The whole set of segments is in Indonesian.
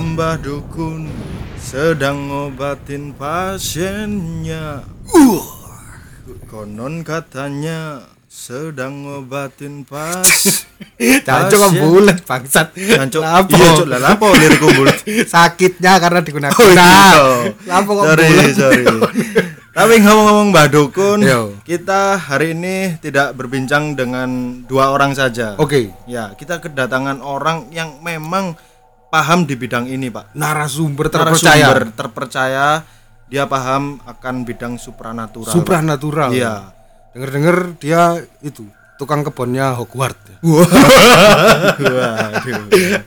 Mbah dukun sedang ngobatin pasiennya. Konon katanya sedang ngobatin pas. Jancuk kok bulet bangsat. Jancuk. Lapo? Iya, Cuk. Lah lapo lirikku bulet. Sakitnya karena digunakan. Oh, Nah, gitu. Lapo kok sorry, sorry. Tapi ngomong-ngomong Mbak Dukun, Yo. kita hari ini tidak berbincang dengan dua orang saja. Oke. Ya, kita kedatangan orang yang memang paham di bidang ini, Pak. Narasumber Narasumber terpercaya. terpercaya, dia paham akan bidang supranatural. Supranatural. Iya. Dengar-dengar dia itu tukang kebunnya Hogwarts. Waduh.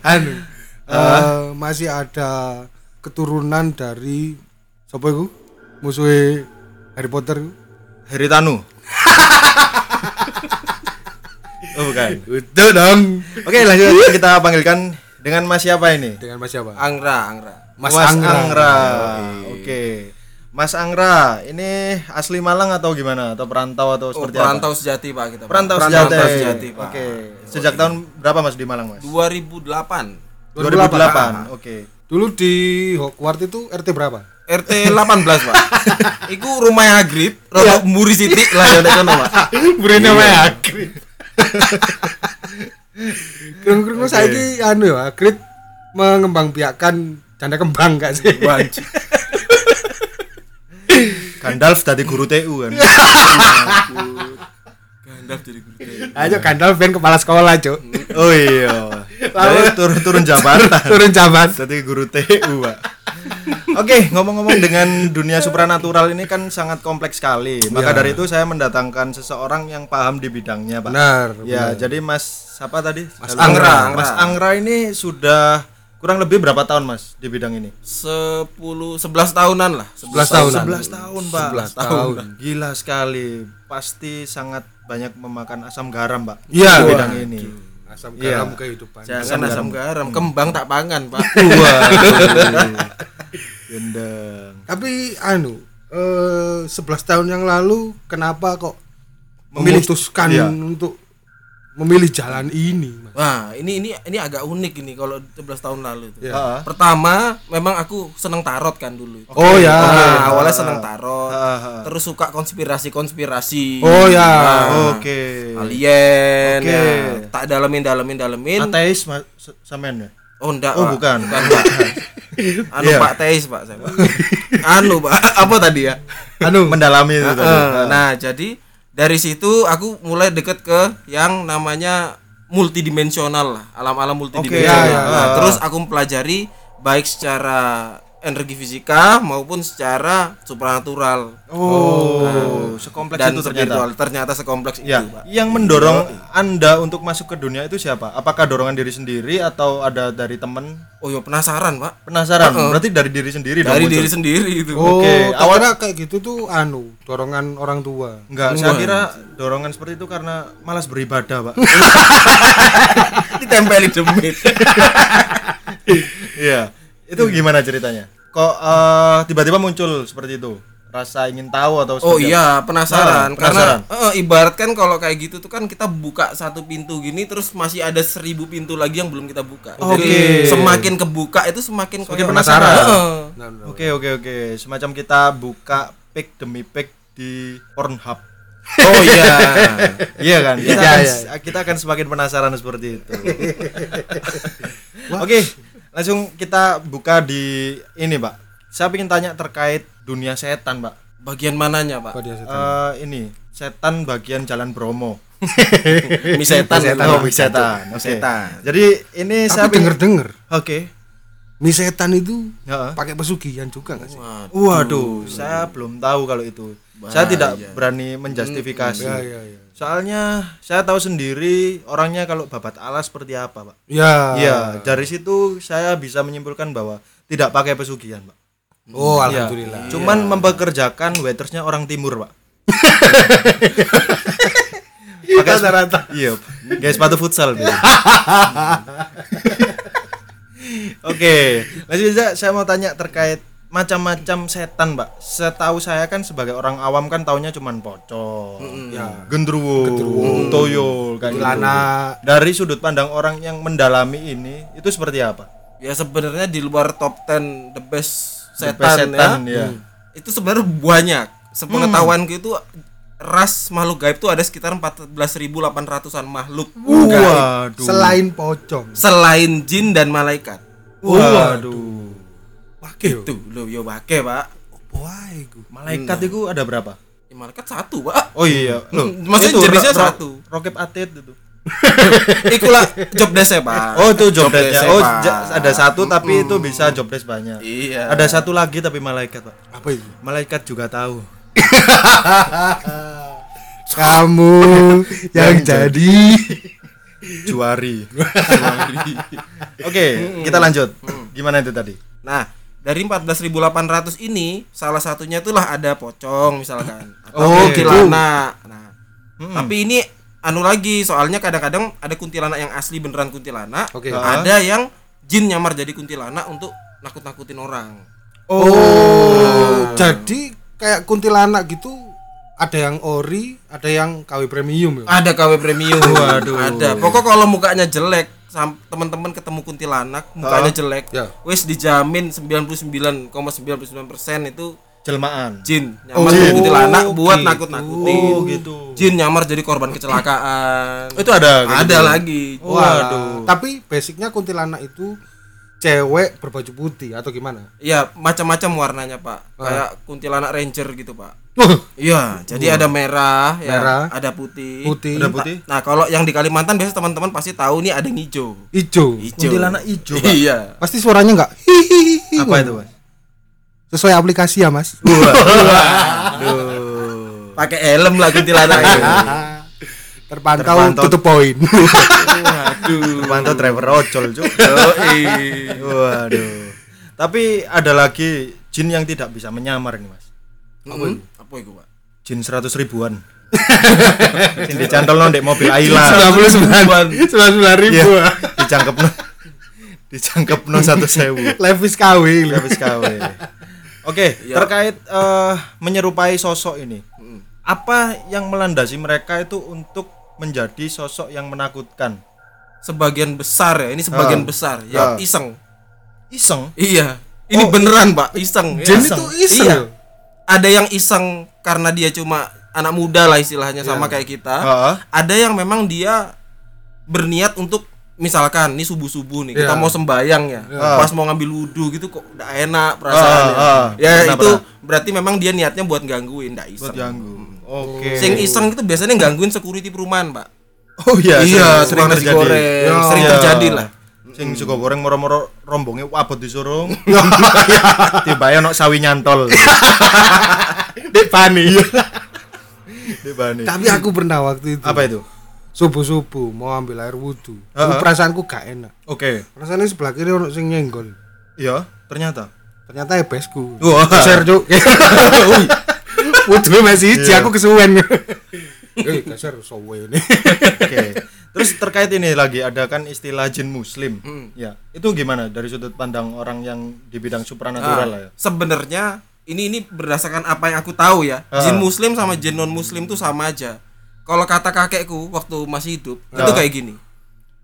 anu eh, masih ada keturunan dari siapa itu musuhnya Harry Potter itu? Heri Tanu. oh, bukan. Udah dong Oke, lanjut kita panggilkan dengan Mas siapa ini? dengan Mas siapa Angra, Angra. Mas, Mas Angra, Angra. Oke. Mas Angra, ini asli Malang atau gimana? Atau perantau atau Oh, seperti perantau apa? sejati Pak kita. Pak. Perantau Perantau sejati. sejati, Pak. Oke. Sejak tahun berapa Mas di Malang, Mas? 2008. 2008. Oke. dulu di Hogwarts itu RT berapa RT 18, Pak. Iku rumah Hagrid, rada mburi sithik lah ya Pak. Beri nama Kira-kira saya ini anu ya Hagrid mengembang biakan canda kembang gak sih Wajib. Gandalf tadi guru TU kan. Gandalf jadi guru. ayo Gandalf ben kepala sekolah cuk Oh iya. Jadi turun-turun jabatan. turun jabat Jadi guru TU, Pak. Oke, ngomong-ngomong dengan dunia supranatural ini kan sangat kompleks sekali. Maka Ya. dari itu saya mendatangkan seseorang yang paham di bidangnya, Pak. benar Ya, jadi Mas siapa tadi? Mas Halo. Angra. Mas Angra ini sudah kurang lebih berapa tahun, Mas, di bidang ini? 10 11 tahunan lah. 11 tahunan 11 tahun, Pak. 11 tahun. Gila sekali. Pasti sangat banyak memakan asam garam, Pak. Iya. di bidang ini. asam garam kehidupan Jangan asam garam, kembang tak pangan, Pak. Gendeng. Tapi anu, eh 11 tahun yang lalu kenapa kok Memilih- memutuskan iya. untuk memilih jalan ini, Mas? Wah, ini ini ini agak unik ini kalau 11 tahun lalu itu. Heeh. Pertama, memang aku seneng tarot kan dulu. Oh ya. Nah, awalnya seneng tarot, terus suka konspirasi-konspirasi. Oh ya. Nah, Oke. Alien, Oke. ya. tak dalemin dalemin dalemin. Ateis Mas S- sampean ya? Oh enggak, Oh, Pak. bukan. Pak. anu Iya. Pak Teis, Pak saya. Pak. anu, Pak. Apa tadi ya? Anu mendalami itu tadi. Eh, nah, jadi dari situ aku mulai deket ke yang namanya multidimensional lah, alam-alam multidimensional. Oke, ya, ya. Nah, terus aku mempelajari baik secara energi fisika maupun secara supranatural Oh, sekompleks dan itu spiritual. ternyata. Ternyata sekompleks Ya, itu, Pak. yang mendorong Anda untuk masuk ke dunia itu siapa? Apakah dorongan diri sendiri atau ada dari teman? Oh, ya penasaran, Pak. Penasaran? Berarti dari diri sendiri dong Dari muncul? diri sendiri itu. Oh, Oke, tak kira kayak gitu tuh anu, dorongan orang tua. Enggak, saya kira dorongan seperti itu karena malas beribadah, Pak. Ditempeli demit. Iya. Itu gimana ceritanya? Kok eh, tiba-tiba muncul seperti itu? Rasa ingin tahu atau Oh apa? iya penasaran Ah, penasaran. karena eh, ibarat kan kalau kayak gitu tuh kan kita buka satu pintu gini terus masih ada seribu pintu lagi yang belum kita buka. Jadi Oke. semakin kebuka itu semakin Semakin penasaran. Heeh. Nah, nah. Oke oke oke, semacam kita buka pick demi pick di Pornhub. Oh iya. iya kan? Kita, Iya, akan, iya. kita akan semakin penasaran seperti itu. oke, langsung kita buka di ini, Pak. Saya ingin tanya terkait dunia setan, Pak. Bagian mananya, Pak? Dia setan? Eh, ini setan bagian Jalan Bromo. Mi setan. setan. Oh, Mi mie setan. Oke. setan. Jadi ini saya Tapi pengen- denger-denger, Oke. mie setan itu Heeh. pakai pesugihan juga gak sih? Waduh, saya belum tahu kalau itu. Saya tidak berani menjustifikasi. Ya, ya, ya. Soalnya saya tahu sendiri orangnya kalau babat alas seperti apa, Pak. Ya. Iya, dari situ saya bisa menyimpulkan bahwa tidak pakai pesugihan, Pak. Oh, Iya. alhamdulillah. Cuman mempekerjakan waitersnya orang timur, Pak. Pakai rata Iya, guys sepatu futsal. Oke, lanjut aja saya mau tanya terkait macam-macam setan, Pak. Setahu saya kan sebagai orang awam kan taunya cuman pocong, Ya. gendruwo, toyol kayak gitu. Celana Dari sudut pandang orang yang mendalami ini itu seperti apa? ya sebenarnya di luar top 10 the best The setan, best setan, ya. ya. Itu sebenarnya banyak. Sepengetahuanku itu ras makhluk gaib itu ada sekitar 14.800-an makhluk gaib Waduh. Selain pocong. selain jin dan malaikat. Waduh. Wakil. Itu loh yo wake, Pak. Apa wae iku? Malaikat itu ada berapa? Ya, malaikat satu, Pak. Oh iya, loh. Maksudnya itu jenisnya ro- satu. Rokep atit itu. Ikulah job desk Pak. Oh itu job desk desk Oh ada satu tapi itu bisa job desk banyak. Iya. Ada satu lagi tapi malaikat pak. Apa itu? Malaikat juga tahu. Kamu yang jadi Juari. Oke, kita lanjut. Gimana itu tadi? Nah, dari 14.800 ini salah satunya itulah ada pocong misalkan atau Oh, kuntilanak. Nah, tapi ini anu lagi soalnya kadang-kadang ada kuntilanak yang asli beneran kuntilanak, Oke. ada yang jin nyamar jadi kuntilanak untuk nakut-nakutin orang. Oh, jadi kayak kuntilanak gitu ada yang ori, ada yang KW premium ya. Ada KW premium. Waduh. Ada. Pokok kalau mukanya jelek teman-teman ketemu kuntilanak mukanya jelek, Ya. wes dijamin 99,99% itu Jelmaan. jin nyamar Oh, jadi kuntilanak buat gitu. nakut-nakutin. Oh, gitu. Jin nyamar jadi korban kecelakaan. Itu ada kayak ada gitu? lagi. Waduh. Tapi basicnya kuntilanak itu cewek berbaju putih atau gimana? Iya, macam-macam warnanya, Pak. Ah. Kayak kuntilanak ranger gitu, Pak. Iya, jadi ada merah, ya, Merah. ada putih. Putih. Ada putih. Nah, kalau yang di Kalimantan biasanya teman-teman pasti tahu nih ada yang hijau. Ijo. Hijau. Kuntilanak hijau, Pak. Iya. Pasti suaranya enggak hihihi. Apa itu, Mas? Sesuai aplikasi ya, Mas. Aduh. Pakai helm lah kuntilanak itu. Terpantau, Terpantau. tutup poin. Waduh. Mantap driver ojol juga. Waduh. Tapi ada lagi jin yang tidak bisa menyamar nih, Mas. Apa itu? Apa itu, Pak? Jin 100 ribuan. Sing dicantol nang ndek mobil Ayla. 99 ribu. Iya. Dicangkep dicangkep no satu sewu. Levis KW. lho. Habis KW. Oke, Ya. terkait eh, menyerupai sosok ini. Apa yang melandasi mereka itu untuk menjadi sosok yang menakutkan? Sebagian besar ya, ini sebagian Ah. besar ya Ah. iseng. Iseng. Iya. Ini Oh, beneran, Pak, iseng. Jin Ya. itu iseng. Iya. Ada yang iseng karena dia cuma anak muda lah istilahnya sama kayak kita. Heeh. Ada yang memang dia berniat untuk misalkan nih subuh subuh nih kita Iya. mau sembayang ya Iya. pas mau ngambil wudhu gitu kok udah enak perasaannya Ah, ah. ya itu pernah. berarti memang dia niatnya buat gangguin ndak iseng Buat ganggu. Oke. sing iseng itu biasanya gangguin security perumahan pak Oh iya, iya sering, tukang nasi terjadi. goreng Ya. sering Iya. terjadi lah Sing suka goreng moro-moro rombongnya wabot disuruh. Tiba ya nok sawi nyantol. Dek Pani. Di bani. Tapi aku pernah waktu itu. Apa itu? Subuh-subuh mau ambil air wudhu. Heeh. Perasaanku gak enak. Oke. Rasanya sebelah kiri ono sing nyenggol. Iya, ternyata. Ternyata ebesku. Wah. Geser, Cuk. Wudhu masih hiji, Iya. aku kesuwen. Eh, geser sowe ini. Oke. Terus terkait ini lagi ada kan istilah jin muslim. Hmm. Ya, itu gimana dari sudut pandang orang yang di bidang supranatural lah ya? Nah, sebenarnya ini ini berdasarkan apa yang aku tahu ya Ah. jin muslim sama jin non muslim tuh sama aja kalau kata kakekku waktu masih hidup itu Ah. kayak gini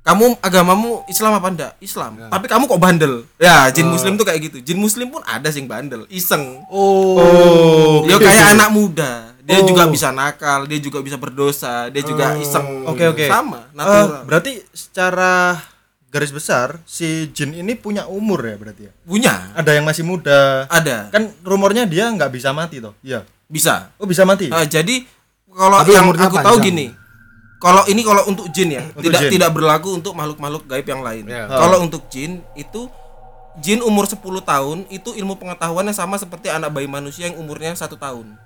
kamu agamamu Islam apa enggak Islam Ya. tapi kamu kok bandel ya jin Ah. muslim tuh kayak gitu jin muslim pun ada sing bandel iseng Oh. dia gitu. kayak anak muda dia Oh. juga bisa nakal dia juga bisa berdosa dia juga iseng Oke, oke. sama Eh, natural berarti secara garis besar si jin ini punya umur ya berarti ya? punya Ada yang masih muda. ada Kan rumornya dia nggak bisa mati toh? Iya. bisa Oh, bisa mati. Ah, jadi kalau yang aku tahu panjang. gini, kalau ini kalau untuk jin ya, Untuk tidak jin. tidak berlaku untuk makhluk-makhluk gaib yang lain. Ya. Kalau untuk jin itu jin umur 10 tahun itu ilmu pengetahuannya sama seperti anak bayi manusia yang umurnya satu tahun.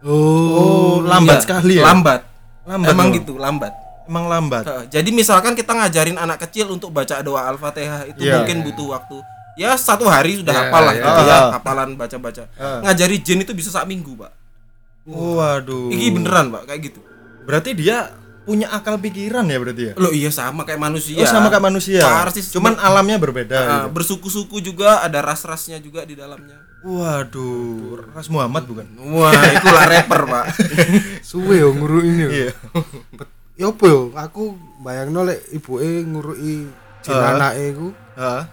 Oh, lambat Iya, sekali ya. Lambat. Lambat Emang loh. gitu, lambat. Emang lambat. Heeh, Jadi misalkan kita ngajarin anak kecil untuk baca doa Al-Fatihah itu Iya. mungkin butuh waktu ya satu hari sudah Iya, hafal lah iya. gitu ya, hafalan baca-baca. Ah. Ngajari jin itu bisa sak minggu, Pak. Waduh. Ini beneran, Pak, kayak gitu. Berarti dia punya akal pikiran ya berarti ya? Loh iya sama kayak manusia. Oh, sama kayak manusia. Persis. Cuman alamnya berbeda. Nah, gitu. bersuku-suku juga ada ras-rasnya juga di dalamnya. Waduh, Ras Muhammad bukan? Wah, itulah rapper, Pak. Suwe yo nguruk ini. yo. Iya. Ya apa yo? Aku bayangno lek ibuke nguruki jin Ah. anake iku Hah?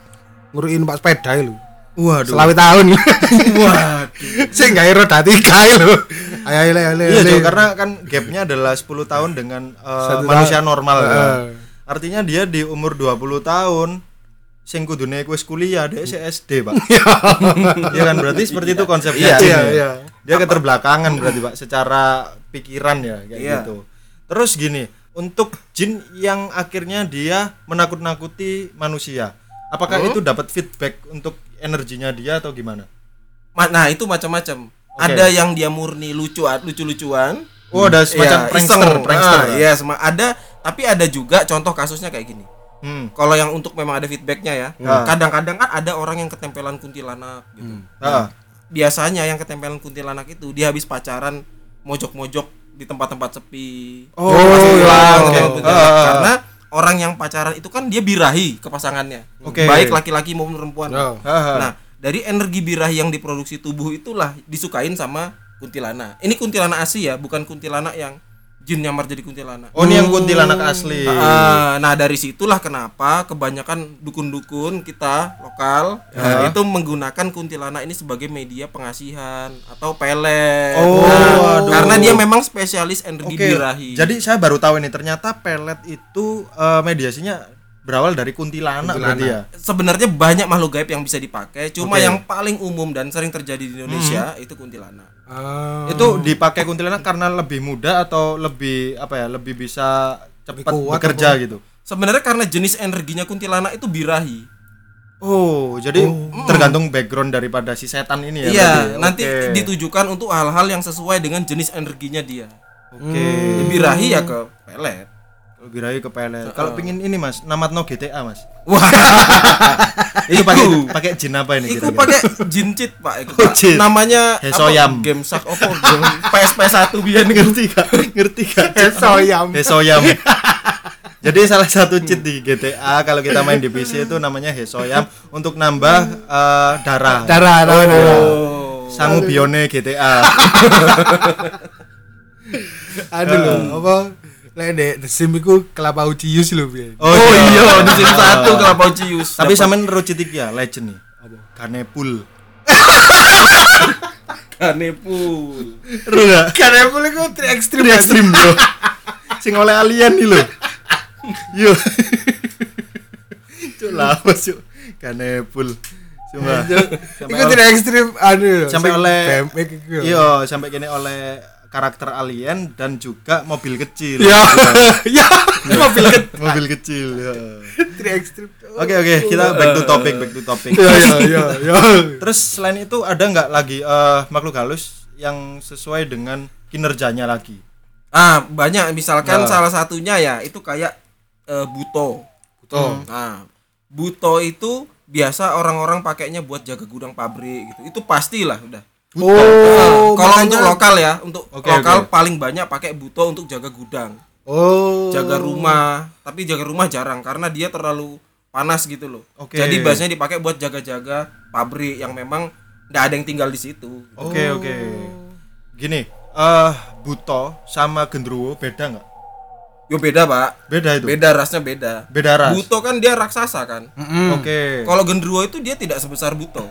nguruin Pak sepeda lho. Waduh. Selawe tahun. Waduh. Sing gawe roda tiga lho. Ayo ayo ayo. Iya, Jo, karena kan gapnya adalah 10 tahun dengan Satu manusia normal kan. Heeh. Artinya dia di umur 20 tahun sing kudune wis kuliah si SD, Pak. Iya kan berarti seperti itu konsepnya. Iya, iya, ya. iya. Dia keterbelakangan berarti, Pak, secara pikiran ya kayak Iya. gitu. Terus gini, untuk jin yang akhirnya dia menakut-nakuti manusia. Apakah itu dapat feedback untuk energinya dia atau gimana? Ma- Nah, itu macam-macam. Ada yang dia murni lucu lucu-lucuan. Oh, ada semacam Iya, prankster, iseng. prankster. Ah, Iya, sema- ada tapi ada juga contoh kasusnya kayak gini. Hmm. Kalau yang untuk memang ada feedbacknya ya, Ah. kadang-kadang kan ada orang yang ketempelan kuntilanak gitu. Ah. Biasanya yang ketempelan kuntilanak itu dia habis pacaran mojok-mojok di tempat-tempat sepi. Oh, iya. hilang ketempelan kuntilanak. Ah. Karena orang yang pacaran itu kan dia birahi ke pasangannya. Oke. Baik laki-laki maupun perempuan. Oh. Ah. Nah, dari energi birahi yang diproduksi tubuh itulah disukain sama kuntilanak. Ini kuntilanak asli ya, bukan kuntilanak yang jin nyamar jadi kuntilanak. Oh, ini yang kuntilanak asli. Ah, nah dari situlah kenapa kebanyakan dukun-dukun kita lokal Ya. itu menggunakan kuntilanak ini sebagai media pengasihan atau pelet. Oh, Nah, waduh. karena dia memang spesialis energi Oke. birahi. Jadi saya baru tahu ini ternyata pelet itu eh, mediasinya berawal dari kuntilanak, berarti ya. sebenarnya banyak makhluk gaib yang bisa dipakai, cuma Oke. yang paling umum dan sering terjadi di Indonesia itu kuntilanak. Ah. Itu dipakai kuntilanak karena lebih mudah atau lebih apa ya? Lebih bisa cepat bekerja gitu. Sebenarnya karena jenis energinya kuntilanak itu birahi. Oh, jadi tergantung background daripada si setan ini ya. iya, berarti? nanti Oke. ditujukan untuk hal-hal yang sesuai dengan jenis energinya dia. Oke. Birahi ya ke pelet. Birahi ke pelet. Kalau pingin ini Mas, namatno GTA Mas. Wah, Itu pakai pakai jin apa ini kira-kira? pakai jin cheat pak, iku, Oh, cheat. namanya Hesoyam. apa? Game sak? Game PSP 1 biar ngerti gak? ngerti gak? Hesoyam. Hesoyam. Jadi salah satu cheat di GTA kalau kita main di PC itu namanya Hesoyam untuk nambah eh, darah. Darah, darah. Oh. Sangu bione GTA. Aduh lho, apa? Lek ndek The Sim iku kelapa ujius lho piye. Oh, iya, di sini satu kelapa cius. Tapi sampean iki ya legend nih. Apa? Kanepul. kanepul. Ru gak? Karena boleh iku tri ekstrim. Tri ekstrim bro. Sing oleh alien nih lho. Yo. Cuk lawas cuk. Kanepul. Cuma Iku tri ekstrim anu. sampai oleh iya sampai kene oleh karakter alien dan juga mobil kecil Ya, ya, mobil kecil. mobil kecil ya. Oke oke kita back to topic back to topic Ya, ya, ya, ya. terus selain itu ada nggak lagi eh, makhluk halus yang sesuai dengan kinerjanya lagi Ah, banyak misalkan Ya. salah satunya ya itu kayak eh, buto. Buto. Nah, buto itu biasa orang-orang pakainya buat jaga gudang pabrik gitu. Itu pastilah udah. Oh, Nah, kalau makanya- untuk lokal ya, untuk Oke, lokal oke. paling banyak pakai buto untuk jaga gudang, Oh. jaga rumah. Tapi jaga rumah jarang karena dia terlalu panas gitu loh. Oke. Jadi biasanya dipakai buat jaga-jaga pabrik yang memang nggak ada yang tinggal di situ. oke oke gini eh buto sama gendruwo beda nggak Yo beda pak, beda itu beda rasnya beda. beda ras Buto kan dia raksasa kan. oke Kalau genderuwo itu dia tidak sebesar buto.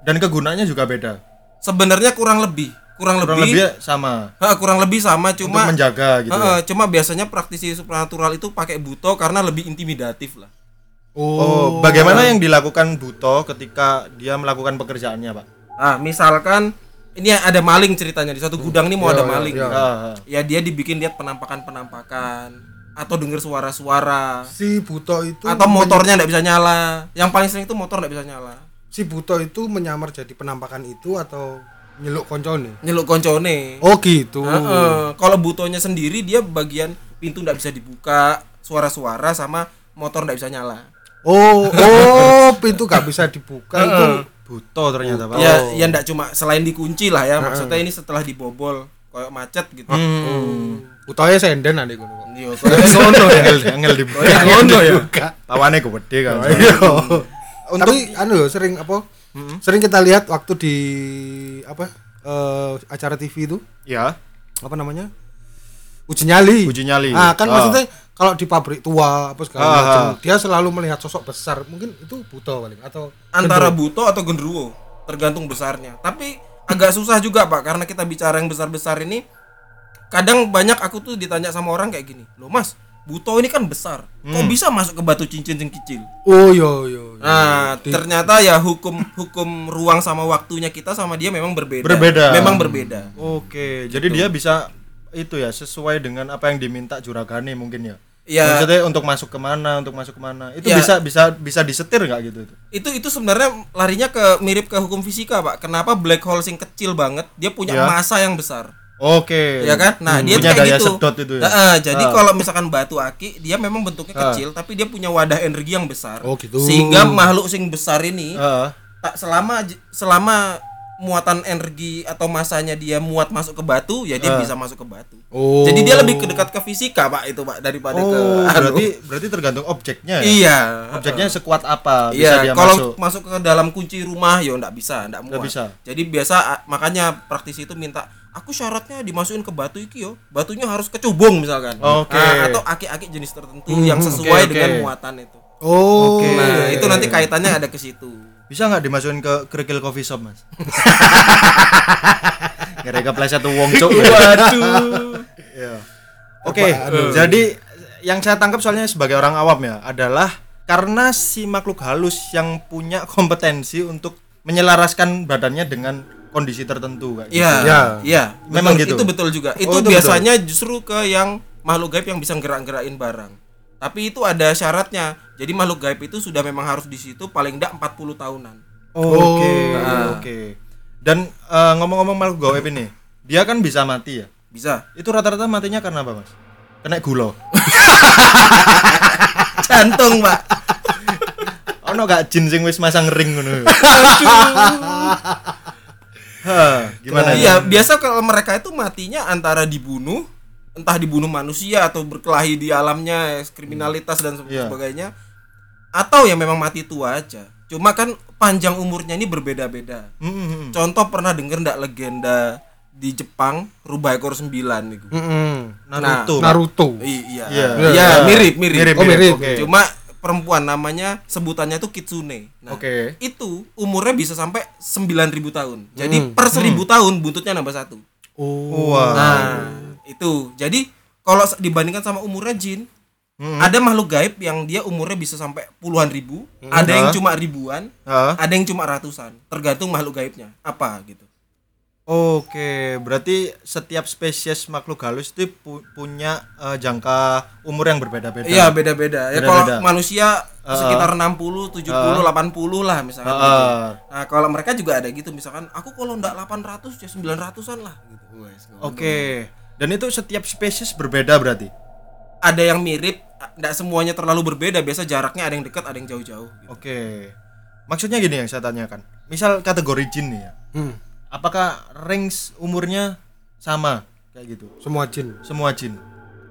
dan kegunaannya juga beda Sebenarnya kurang lebih, kurang, kurang lebih, lebih sama Ha, kurang lebih sama untuk cuma menjaga gitu Ha, ya. cuma biasanya praktisi supranatural itu pakai buto karena lebih intimidatif lah. Oh, bagaimana yang dilakukan Buto ketika dia melakukan pekerjaannya, Pak? Nah, misalkan ini ada maling ceritanya di satu gudang ini mau ada maling. ya. Ah, Ya dia dibikin lihat penampakan-penampakan atau dengar suara-suara si Buto itu atau motornya nggak bisa nyala. Yang paling sering itu motor nggak bisa nyala. Si Buto itu menyamar jadi penampakan itu atau nyeluk koncone? Nyeluk koncone. Oh gitu. Heeh. Kalau butonya sendiri dia bagian pintu nggak bisa dibuka, suara-suara sama motor nggak bisa nyala. Oh, oh, pintu gak bisa dibuka itu. Buto ternyata, Pak. Ya, ya nggak cuma selain dikunci lah ya, maksudnya ini setelah dibobol kayak macet gitu. Hmm. Butonya senden ade ngono kok. Iya, Sono angel angel di ya ngono ya. Tawane gede kan. Iya. Untuk Tapi anu loh sering apa? Sering kita lihat waktu di apa? eh, acara TV itu ya, apa namanya? Uji nyali. Uji nyali. Ah, kan Ah. maksudnya kalau di pabrik tua apa segala Ah, macam ah. dia selalu melihat sosok besar mungkin itu buta paling atau antara buto atau gendruwo tergantung besarnya tapi agak susah juga pak karena kita bicara yang besar besar ini kadang banyak aku tuh ditanya sama orang kayak gini loh mas buto ini kan besar kok bisa masuk ke batu cincin yang kecil oh yo yo, yo. nah ternyata ya hukum hukum ruang sama waktunya kita sama dia memang berbeda Berbeda. memang berbeda Oke, jadi dia bisa itu ya sesuai dengan apa yang diminta juragane mungkin ya. Ya. Maksudnya untuk masuk ke mana, untuk masuk ke mana. Itu Ya. bisa bisa bisa disetir nggak gitu itu? itu itu sebenarnya larinya ke mirip ke hukum fisika pak kenapa black hole yang kecil banget dia punya Ya. massa yang besar Oke. ya kan nah Hmm, dia punya kayak daya gitu sedot itu ya. Nah, eh, jadi Ah. kalau misalkan batu aki dia memang bentuknya Ah. kecil tapi dia punya wadah energi yang besar Oh, gitu. sehingga makhluk sing besar ini Heeh. tak selama selama muatan energi atau masanya dia muat masuk ke batu ya dia bisa masuk ke batu Oh. jadi dia lebih ke dekat ke fisika pak itu pak daripada ke Oh, anu. berarti berarti tergantung objeknya ya. iya Objeknya sekuat apa bisa Iya, dia kalau masuk. masuk. ke dalam kunci rumah ya enggak bisa, enggak muat. Nggak bisa. Jadi biasa makanya praktisi itu minta aku syaratnya dimasukin ke batu iki yo. Batunya harus kecubung misalkan. Oke. Ah, atau aki-aki jenis tertentu yang sesuai oke, oke. dengan muatan itu. oh Oke. Nah, itu nanti kaitannya ada ke situ. Bisa nggak dimasukin ke kerikil coffee shop, Mas? Gara-gara pleset tuh wong cuk. Waduh. Iya. Oke, jadi yang saya tangkap soalnya sebagai orang awam ya adalah karena si makhluk halus yang punya kompetensi untuk menyelaraskan badannya dengan kondisi tertentu kayak gitu. Iya. Ya. Iya. Memang betul. gitu? Itu betul juga. Itu, Oh, itu biasanya justru ke yang makhluk gaib yang bisa gerak-gerakin barang. Tapi itu ada syaratnya. Jadi makhluk gaib itu sudah memang harus di situ paling enggak 40 tahunan. Oke, Nah. oke. Dan eh, ngomong-ngomong makhluk gaib ini, dia kan bisa mati ya. Bisa. Itu rata-rata matinya karena apa, Mas? Kena gula. Jantung, Pak. Ono gak jin sing wis masang ring ngono. Hah, gimana? Iya, biasa kalau mereka itu matinya antara dibunuh, entah dibunuh manusia atau berkelahi di alamnya, kriminalitas dan Iya. sebagainya. Atau ya memang mati tua aja. Cuma kan panjang umurnya ini berbeda-beda. Hmm, hmm, hmm. Contoh pernah denger ndak legenda di Jepang rubah ekor sembilan itu. Mm-mm. Naruto. Pak. Naruto I- Iya. Iya. Iya, Iya. mirip, mirip. Mirip, Oh, mirip. Oke. Cuma perempuan namanya sebutannya tuh kitsune. Nah, Oke. itu umurnya bisa sampai 9000 tahun. Jadi per 1000 tahun buntutnya nambah satu. oh Wah. Nah, itu. Jadi kalau dibandingkan sama umurnya jin, ada makhluk gaib yang dia umurnya bisa sampai puluhan ribu, ada yang cuma ribuan, Hah? ada yang cuma ratusan, tergantung makhluk gaibnya apa gitu. Oke, berarti setiap spesies makhluk halus itu pu- punya eh, jangka umur yang berbeda-beda. Iya, beda-beda. Ya kalau manusia sekitar 60, 70, 80 lah misalkan Heeh. gitu. Nah, kalau mereka juga ada gitu misalkan aku kalau ndak 800 ya 900-an lah gitu. Wes, Oke. Dan itu setiap spesies berbeda berarti. Ada yang mirip, ndak semuanya terlalu berbeda, biasa jaraknya ada yang dekat, ada yang jauh-jauh gitu. Oke. Maksudnya gini yang saya tanyakan. Misal kategori jin nih ya. Hmm. Apakah range umurnya sama kayak gitu? semua jin Semua jin.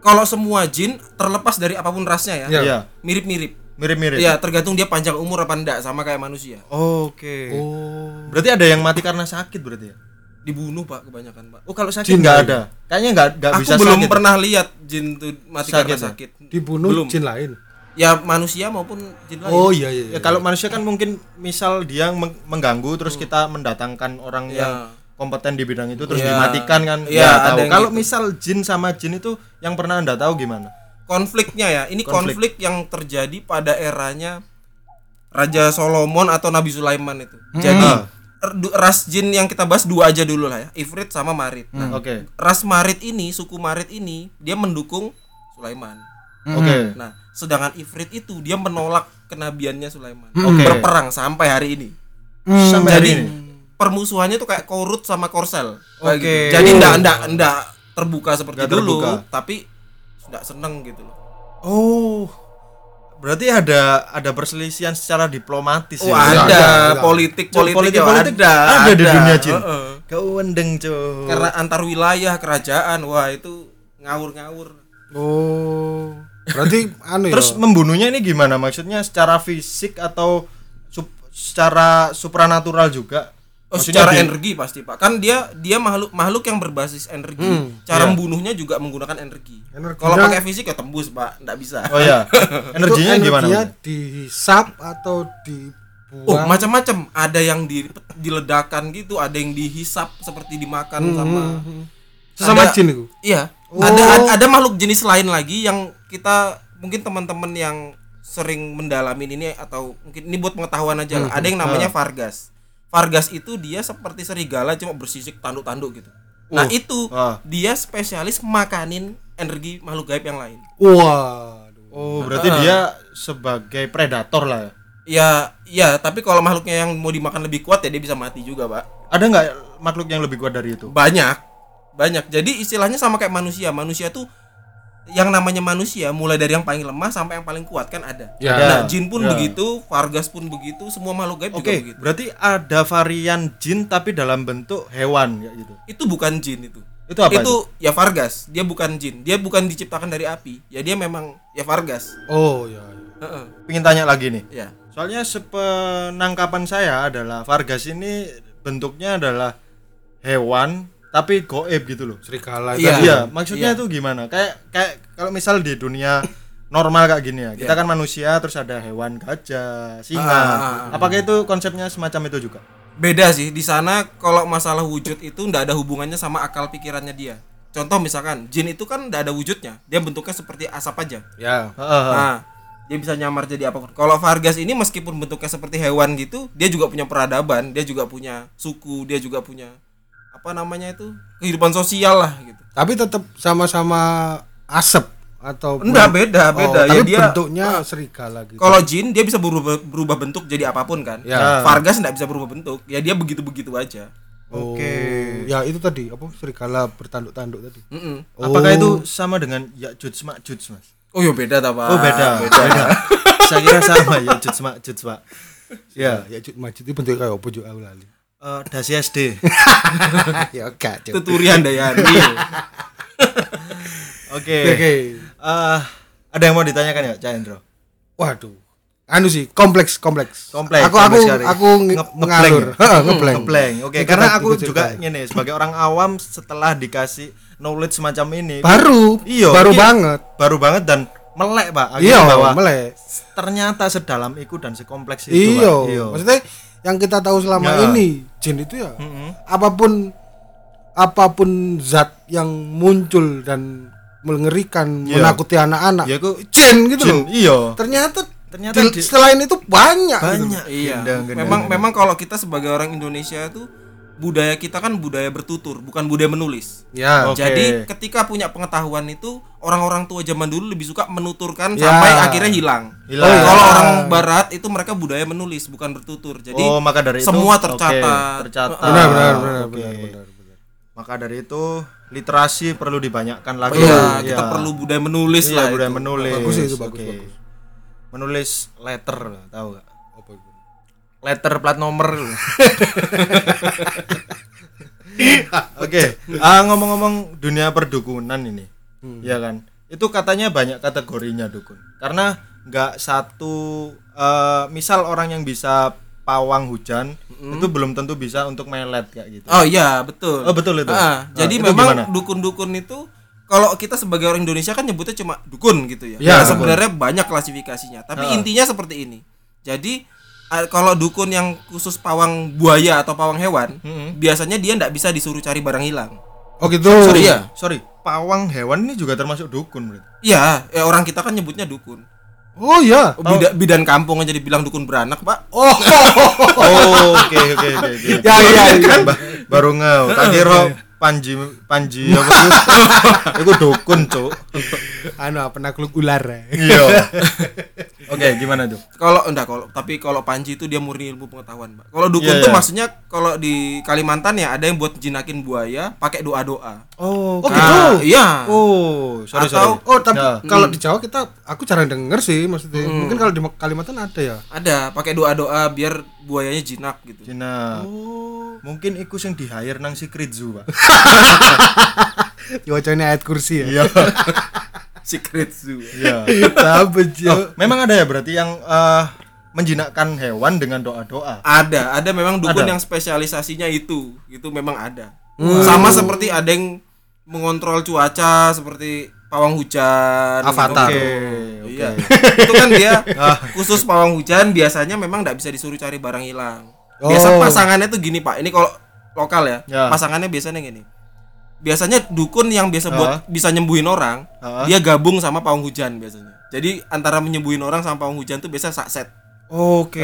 Kalau semua jin terlepas dari apa pun rasnya ya, Iya. Mirip-mirip. Mirip-mirip. Iya, tergantung dia panjang umur apa enggak sama kayak manusia. Oke. oh Berarti ada yang mati karena sakit berarti ya? Dibunuh, Pak, kebanyakan, Pak. Oh, kalau sakit Jin nggak ada. Kayaknya nggak nggak Aku bisa belum sakit. pernah lihat jin tuh mati Sakit karena ya? sakit. dibunuh Belum. jin lain Ya manusia maupun jin lain. oh iya iya, Ya iya. kalau manusia kan mungkin misal dia meng- mengganggu terus kita mendatangkan orang Ya. yang kompeten di bidang itu terus Ya. dimatikan kan Ya, ya, ada tahu. Kalau gitu. misal jin sama jin itu yang pernah Anda tahu gimana? konfliknya ya ini Konflik. konflik. yang terjadi pada eranya Raja Solomon atau Nabi Sulaiman itu jadi er- du- ras jin yang kita bahas dua aja dulu lah ya Ifrit sama Marit nah Oke. ras Marit ini suku Marit ini dia mendukung Sulaiman Oke. nah sedangkan Ifrit itu dia menolak kenabiannya Sulaiman Oke. berperang sampai hari ini Sampai hari jadi ini. permusuhannya tuh kayak Korut sama Korsel Oke. gitu. jadi ndak ndak ndak terbuka seperti Nggak dulu terbuka. tapi ndak seneng gitu loh Oh. Berarti ada ada perselisihan secara diplomatis Oh ya. ada, ada, ada. politik Cuk, politik, politik-politik ada, ada di dunia jin. Heeh. Kewendeng, Cuk. Karena antar wilayah kerajaan, wah itu ngawur-ngawur. oh berarti anu ya. Terus membunuhnya ini gimana? Maksudnya secara fisik atau sup- secara supranatural juga? Oh, Maksudnya secara di- energi pasti pak. Kan dia dia makhluk makhluk yang berbasis energi. Cara Iya. membunuhnya juga menggunakan energi. Energinya- kalau pakai fisik ya tembus pak. Nggak bisa. Oh ya. Energinya Itu gimana? energinya dihisap atau oh dibuang macam-macam. Ada yang di diledakan gitu ada yang dihisap seperti dimakan sama sesama ada- jin itu? Iya Oh. ada ada- ada makhluk jenis lain lagi yang kita mungkin teman-teman yang sering mendalami ini atau mungkin ini buat pengetahuan aja lah. Ada yang namanya Vargas. Vargas itu dia seperti serigala cuma bersisik tanduk-tanduk gitu. Nah itu Wah. dia spesialis makanin energi makhluk gaib yang lain. Waduh. Oh, berarti dia sebagai predator lah ya. ya ya tapi kalau makhluknya yang mau dimakan lebih kuat ya dia bisa mati juga pak. Ada nggak makhluk yang lebih kuat dari itu? banyak banyak jadi istilahnya sama kayak manusia manusia tuh yang namanya manusia mulai dari yang paling lemah sampai yang paling kuat kan ada Ya. nah Ya, jin pun ya. begitu vargas pun begitu semua makhluk gaib Oke, juga begitu berarti ada varian jin tapi dalam bentuk hewan kayak gitu. itu bukan jin itu Itu apa itu ya vargas dia bukan jin dia bukan diciptakan dari api ya dia memang ya vargas oh ya, ya. Heeh. Pengen tanya lagi nih. ya Soalnya sepenangkapan saya adalah Vargas ini bentuknya adalah hewan tapi goib gitu loh. serigala Iya. Iya, maksudnya Iya. itu gimana? Kayak kayak kalau misal di dunia normal kayak gini ya. Kita Iya. kan manusia terus ada hewan gajah, singa. Ah, ah, ah. Apakah itu konsepnya semacam itu juga? beda sih di sana kalau masalah wujud itu ndak ada hubungannya sama akal pikirannya dia contoh misalkan jin itu kan ndak ada wujudnya dia bentuknya seperti asap aja ya Heeh. Nah, dia bisa nyamar jadi apa pun. Kalau Vargas ini meskipun bentuknya seperti hewan gitu, dia juga punya peradaban, dia juga punya suku, dia juga punya apa namanya itu kehidupan sosial lah gitu. tapi tetap sama-sama asap atau Enggak beda, beda. ya tapi dia bentuknya serigala gitu kalau jin dia bisa berubah berubah bentuk jadi apa pun kan. Ya. Vargas enggak bisa berubah bentuk. Ya dia begitu-begitu aja. Oke. ya itu tadi apa serigala bertanduk-tanduk tadi Mm-mm. Apakah itu sama dengan Ya'juj Ma'juj, Mas? Oh ya beda ta, Pak. Oh, beda. Beda. Saya kira sama Ya'juj Ma'juj, Pak. Ya, ya cut majid itu bentuknya kayak apa juga aku lali eh, dasi SD. ya oke Itu Turian Dayani. Oke. oke Eh, ada yang mau ditanyakan ya, Cak Hendro? waduh anu sih kompleks kompleks Kompleks, aku aku kompleks sekali. aku nge- Ngeblank. Oke, karena aku juga gini sebagai orang awam setelah dikasih knowledge semacam ini baru Iya, baru ini banget baru banget dan melek, Pak. Iya melek ternyata sedalam itu dan sekompleks itu, Pak. Iya. maksudnya yang kita tahu selama Ya. ini jin itu ya Mm-mm. apa pun apa pun zat yang muncul dan mengerikan Iya. menakuti anak-anak Ya, aku- jin gitu Jin, loh iya. ternyata Ternyata di- di- selain itu banyak gitu. Banyak. Iya. Gendang, gendang, memang gendang. memang kalau kita sebagai orang Indonesia itu budaya kita kan budaya bertutur, bukan budaya menulis. ya Oke. Jadi ketika punya pengetahuan itu orang-orang tua zaman dulu lebih suka menuturkan Ya. sampai akhirnya hilang. Hilang. Oh, Oh. Kalau orang barat itu mereka budaya menulis bukan bertutur. Jadi oh, maka dari itu semua oke, tercatat. tercatat. benar benar benar Oke. benar benar benar. Maka dari itu literasi perlu dibanyakkan lagi. Iya, kita Iya. perlu budaya menulis Iya, lah. budaya itu. menulis. Bagus itu, bagus, Oke. bagus. Menulis letter tahu gak? Letter plat nomor. Oke, ah, ngomong-ngomong dunia perdukunan ini, ya kan? Itu katanya banyak kategorinya dukun. Karena nggak satu, eh, misal orang yang bisa pawang hujan itu belum tentu bisa untuk melet kayak gitu. Oh iya, betul. Oh, betul itu. Ah, Nah, jadi itu memang dukun-dukun itu kalau kita sebagai orang Indonesia kan nyebutnya cuma dukun gitu ya. Ya, Nah, sebenarnya banyak klasifikasinya, tapi intinya seperti ini. Jadi ah, kalau dukun yang khusus pawang buaya atau pawang hewan, biasanya dia ndak bisa disuruh cari barang hilang. oh gitu Sorry ya. Sorry, pawang hewan ini juga termasuk dukun berarti. Iya, ya orang kita kan nyebutnya dukun. oh iya Bida- bidan kampung aja dibilang dukun beranak, Pak. oh Oh, oke oke oke oke. Ya, ya, ya. Ba- baru ngau. Tak kira Panji Panji apa itu? Itu dukun, Cuk. anu penakluk ular ya. Iya. Oke, gimana tuh? Kalau enggak kalau tapi kalau Panji itu dia murni ilmu pengetahuan, Pak. Kalau dukun Iya, tuh iya. maksudnya kalau di Kalimantan ya ada yang buat jinakin buaya pakai doa-doa. Oh, Oh, oke. gitu? Iya. Oh, sorry Atau- sorry. oh tapi Ya. kalau di Jawa kita aku jarang denger sih maksudnya mungkin kalau di Kalimantan ada ya Ada pakai doa-doa biar buayanya jinak gitu. Cina. oh Mungkin iku sing di hire nang Secret Zoo, Pak. ya wacana ayat kursi ya Iya. Secret Zoo. Iya. tapi Oh, memang ada ya berarti yang eh, menjinakkan hewan dengan doa-doa. Ada, ada memang dukun Ada. yang spesialisasinya itu, itu memang ada. Sama seperti ada yang mengontrol cuaca seperti pawang hujan. Avatar. gitu. Oke, Iya. itu kan dia khusus pawang hujan biasanya memang nggak bisa disuruh cari barang hilang. Biasa Oh. pasangannya tuh gini pak. Ini kalau lokal ya, Ya. pasangannya biasanya gini. Biasanya dukun yang biasa buat bisa nyembuhin orang, Ah. dia gabung sama pawang hujan biasanya. Jadi antara menyembuhin orang sama pawang hujan tuh biasa sakset. Oke.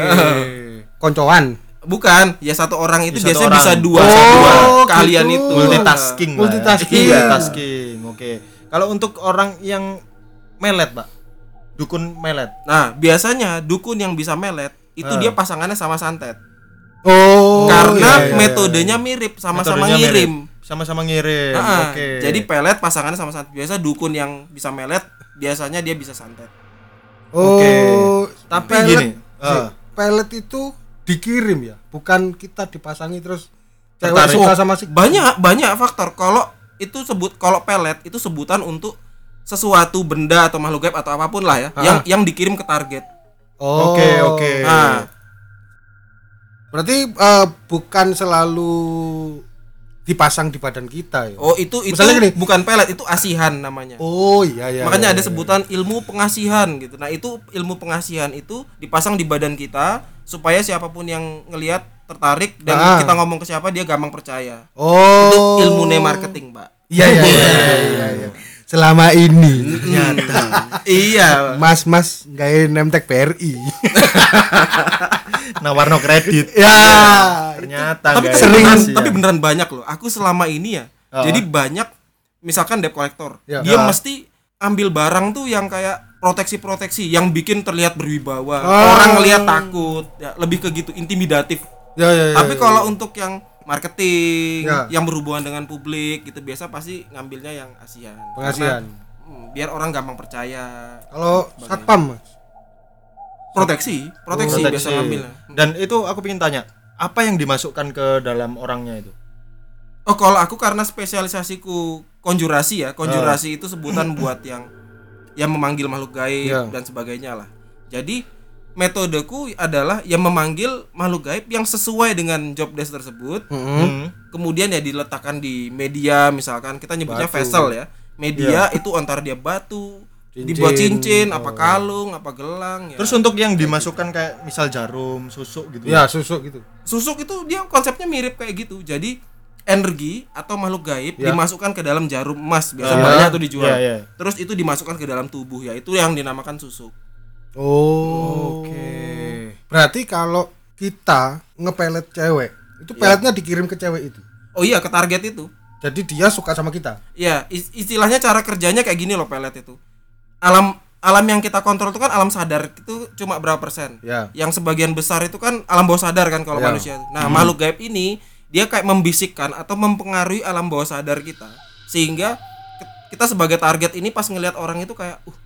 koncoan Bukan, ya satu orang itu Bisa biasanya satu bisa orang. dua, Oh, dua gitu. kalian itu multitasking lah ya. Multitasking. Iya, multitasking oke kalau untuk orang yang melet pak dukun melet Nah, biasanya dukun yang bisa melet itu Ah. dia pasangannya sama santet. oh Karena iya, iya, iya. metodenya mirip, sama-sama Metodenya ngirim. mirip. sama-sama ngirim Ah, oke Jadi pelet pasangannya sama santet. Biasa dukun yang bisa melet biasanya dia bisa santet. oh Oke. Tapi pelet- gini, si- ah. pelet itu dikirim ya bukan kita dipasangi terus cewek suka sama si Banyak banyak faktor. Kalau itu sebut kalau pelet itu sebutan untuk sesuatu benda atau makhluk gaib atau apa pun lah ya Ah. yang yang dikirim ke target. oh Oke, oke. Nah, berarti eh, bukan selalu dipasang di badan kita ya oh itu itu Misalnya gini. bukan pelet, itu asihan namanya. oh iya iya Makanya iya, ada iya. sebutan ilmu pengasihan gitu. Nah, itu ilmu pengasihan itu dipasang di badan kita supaya siapa pun yang ngelihat tertarik dan Ah. kita ngomong ke siapa dia gampang percaya. oh Itu ilmu marketing, Pak. iya iya iya iya, iya. selama ini ternyata iya. mas mas nggak nemtek BRI nawarno kredit ya ternyata Tapi sering sih tapi ya. beneran banyak loh. Aku selama ini ya. Ah. Jadi banyak misalkan debt collector. Ya. Dia Ah. mesti ambil barang tuh yang kayak proteksi-proteksi yang bikin terlihat berwibawa. Ah. Orang ngelihat takut, ya, lebih ke gitu, intimidatif. Ya ya, ya Tapi ya, kalau ya. untuk yang marketing, Ya. yang berhubungan dengan publik gitu biasa pasti ngambilnya yang ASEAN. Pengasihan. Karena, hmm, biar orang gampang percaya. kalau satpam Proteksi, proteksi Oh, biasa ngambilnya. dan itu aku pengen tanya apa yang dimasukkan ke dalam orangnya itu Oh, kalau aku karena spesialisasiku konjurasi ya, konjurasi Ah. itu sebutan buat yang yang memanggil makhluk gaib Ya. dan sebagainya lah. Jadi metodeku adalah yang memanggil makhluk gaib yang sesuai dengan job desk tersebut. Hmm. kemudian ya diletakkan di media misalkan kita nyebutnya Batu. vessel ya media itu antara dia batu dibuat cincin apa kalung apa gelang ya terus untuk yang dimasukkan kayak misal jarum susuk gitu ya susuk gitu susuk itu dia konsepnya mirip kayak gitu jadi energi atau makhluk gaib Ya. dimasukkan ke dalam jarum emas biasa Ya. banyak tuh dijual Ya, ya. terus itu dimasukkan ke dalam tubuh ya itu yang dinamakan susuk oh oke berarti kalau kita ngepelet cewek itu peletnya dikirim ke cewek itu oh iya ke target itu jadi dia suka sama kita Ya, is- istilahnya cara kerjanya kayak gini loh pelet itu. Alam alam yang kita kontrol itu kan alam sadar itu cuma berapa persen. Ya. Yang sebagian besar itu kan alam bawah sadar kan kalau Ya. manusia. Nah, makhluk gaib ini dia kayak membisikkan atau mempengaruhi alam bawah sadar kita sehingga kita sebagai target ini pas ngelihat orang itu kayak uh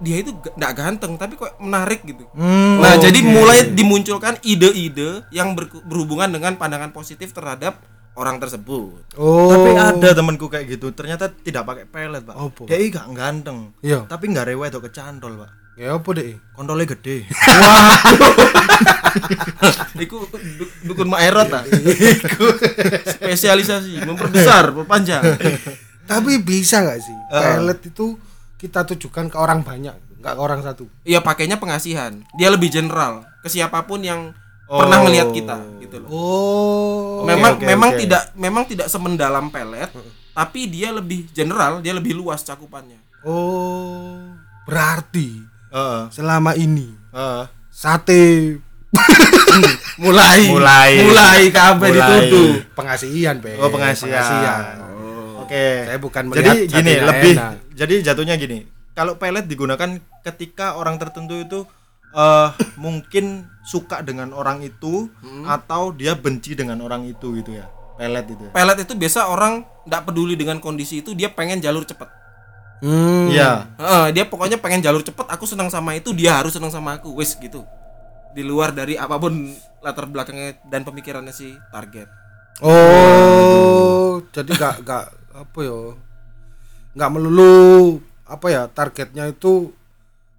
dia itu ga- nggak ganteng tapi kok menarik gitu. Hmm, Nah, oke. jadi mulai dimunculkan ide-ide yang berku- berhubungan dengan pandangan positif terhadap orang tersebut. oh tapi ada temanku kayak gitu ternyata tidak pakai pelet pak Apa? dia gak ganteng Iya. tapi nggak rewel atau kecantol pak ya apa deh kontolnya gede Iku du- dukun Maerot ah. Spesialisasi, memperbesar, perpanjang. tapi bisa nggak sih Ah. pelet itu kita tujukan ke orang banyak nggak ke orang satu Iya pakainya pengasihan. Dia lebih general ke siapa pun yang Oh. pernah ngelihat kita gitu loh. oh memang oke, memang oke. tidak memang tidak semendalam pelet, tapi dia lebih general, dia lebih luas cakupannya. oh berarti Heeh. selama ini Heeh. sate Mulai Mulai. mulai kabeh dituduh. pengasihan Be. oh pengasihan oke. Saya bukan jadi melihat gini satenya lebih enak. jadi jatuhnya gini. Kalau pelet digunakan ketika orang tertentu itu eh mungkin suka dengan orang itu Hmm. atau dia benci dengan orang itu gitu ya pelet itu. Ya Pelet itu biasa orang tidak peduli dengan kondisi itu, dia pengen jalur cepet. Hmm. iya. Heeh, dia pokoknya pengen jalur cepet aku senang sama itu dia harus senang sama aku wes gitu. Di luar dari apa pun latar belakangnya dan pemikirannya si target. Oh, jadi nggak nggak apa ya? Nggak melulu apa ya targetnya itu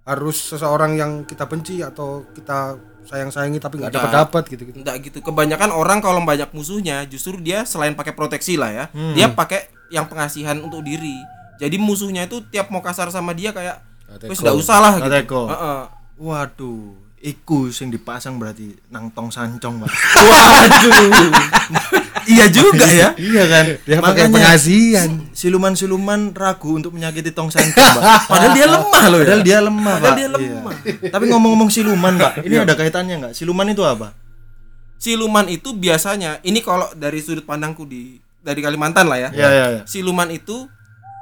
harus seseorang yang kita benci atau kita sayang-sayangi tapi nggak Enggak. dapat dapat gitu gitu Enggak gitu. Kebanyakan orang kalau banyak musuhnya justru dia selain pakai proteksi lah ya, Hmm. dia pakai yang pengasihan untuk diri. Jadi musuhnya itu tiap mau kasar sama dia kayak wes enggak usah lah gitu. Kateko. Heeh. Waduh, iku sing dipasang berarti nang tong sancong, Pak. Waduh. iya juga ya. iya kan? dia pakai pengasihan siluman-siluman ragu untuk menyakiti tong sancong, Pak. Padahal dia lemah loh ya. Padahal dia lemah, Padahal Pak. dia Iya. lemah. Tapi ngomong-ngomong siluman, Pak, ini ada kaitannya nggak? Siluman itu apa? Siluman itu biasanya ini kalau dari sudut pandangku di dari Kalimantan lah ya. Iya, iya, iya. Siluman itu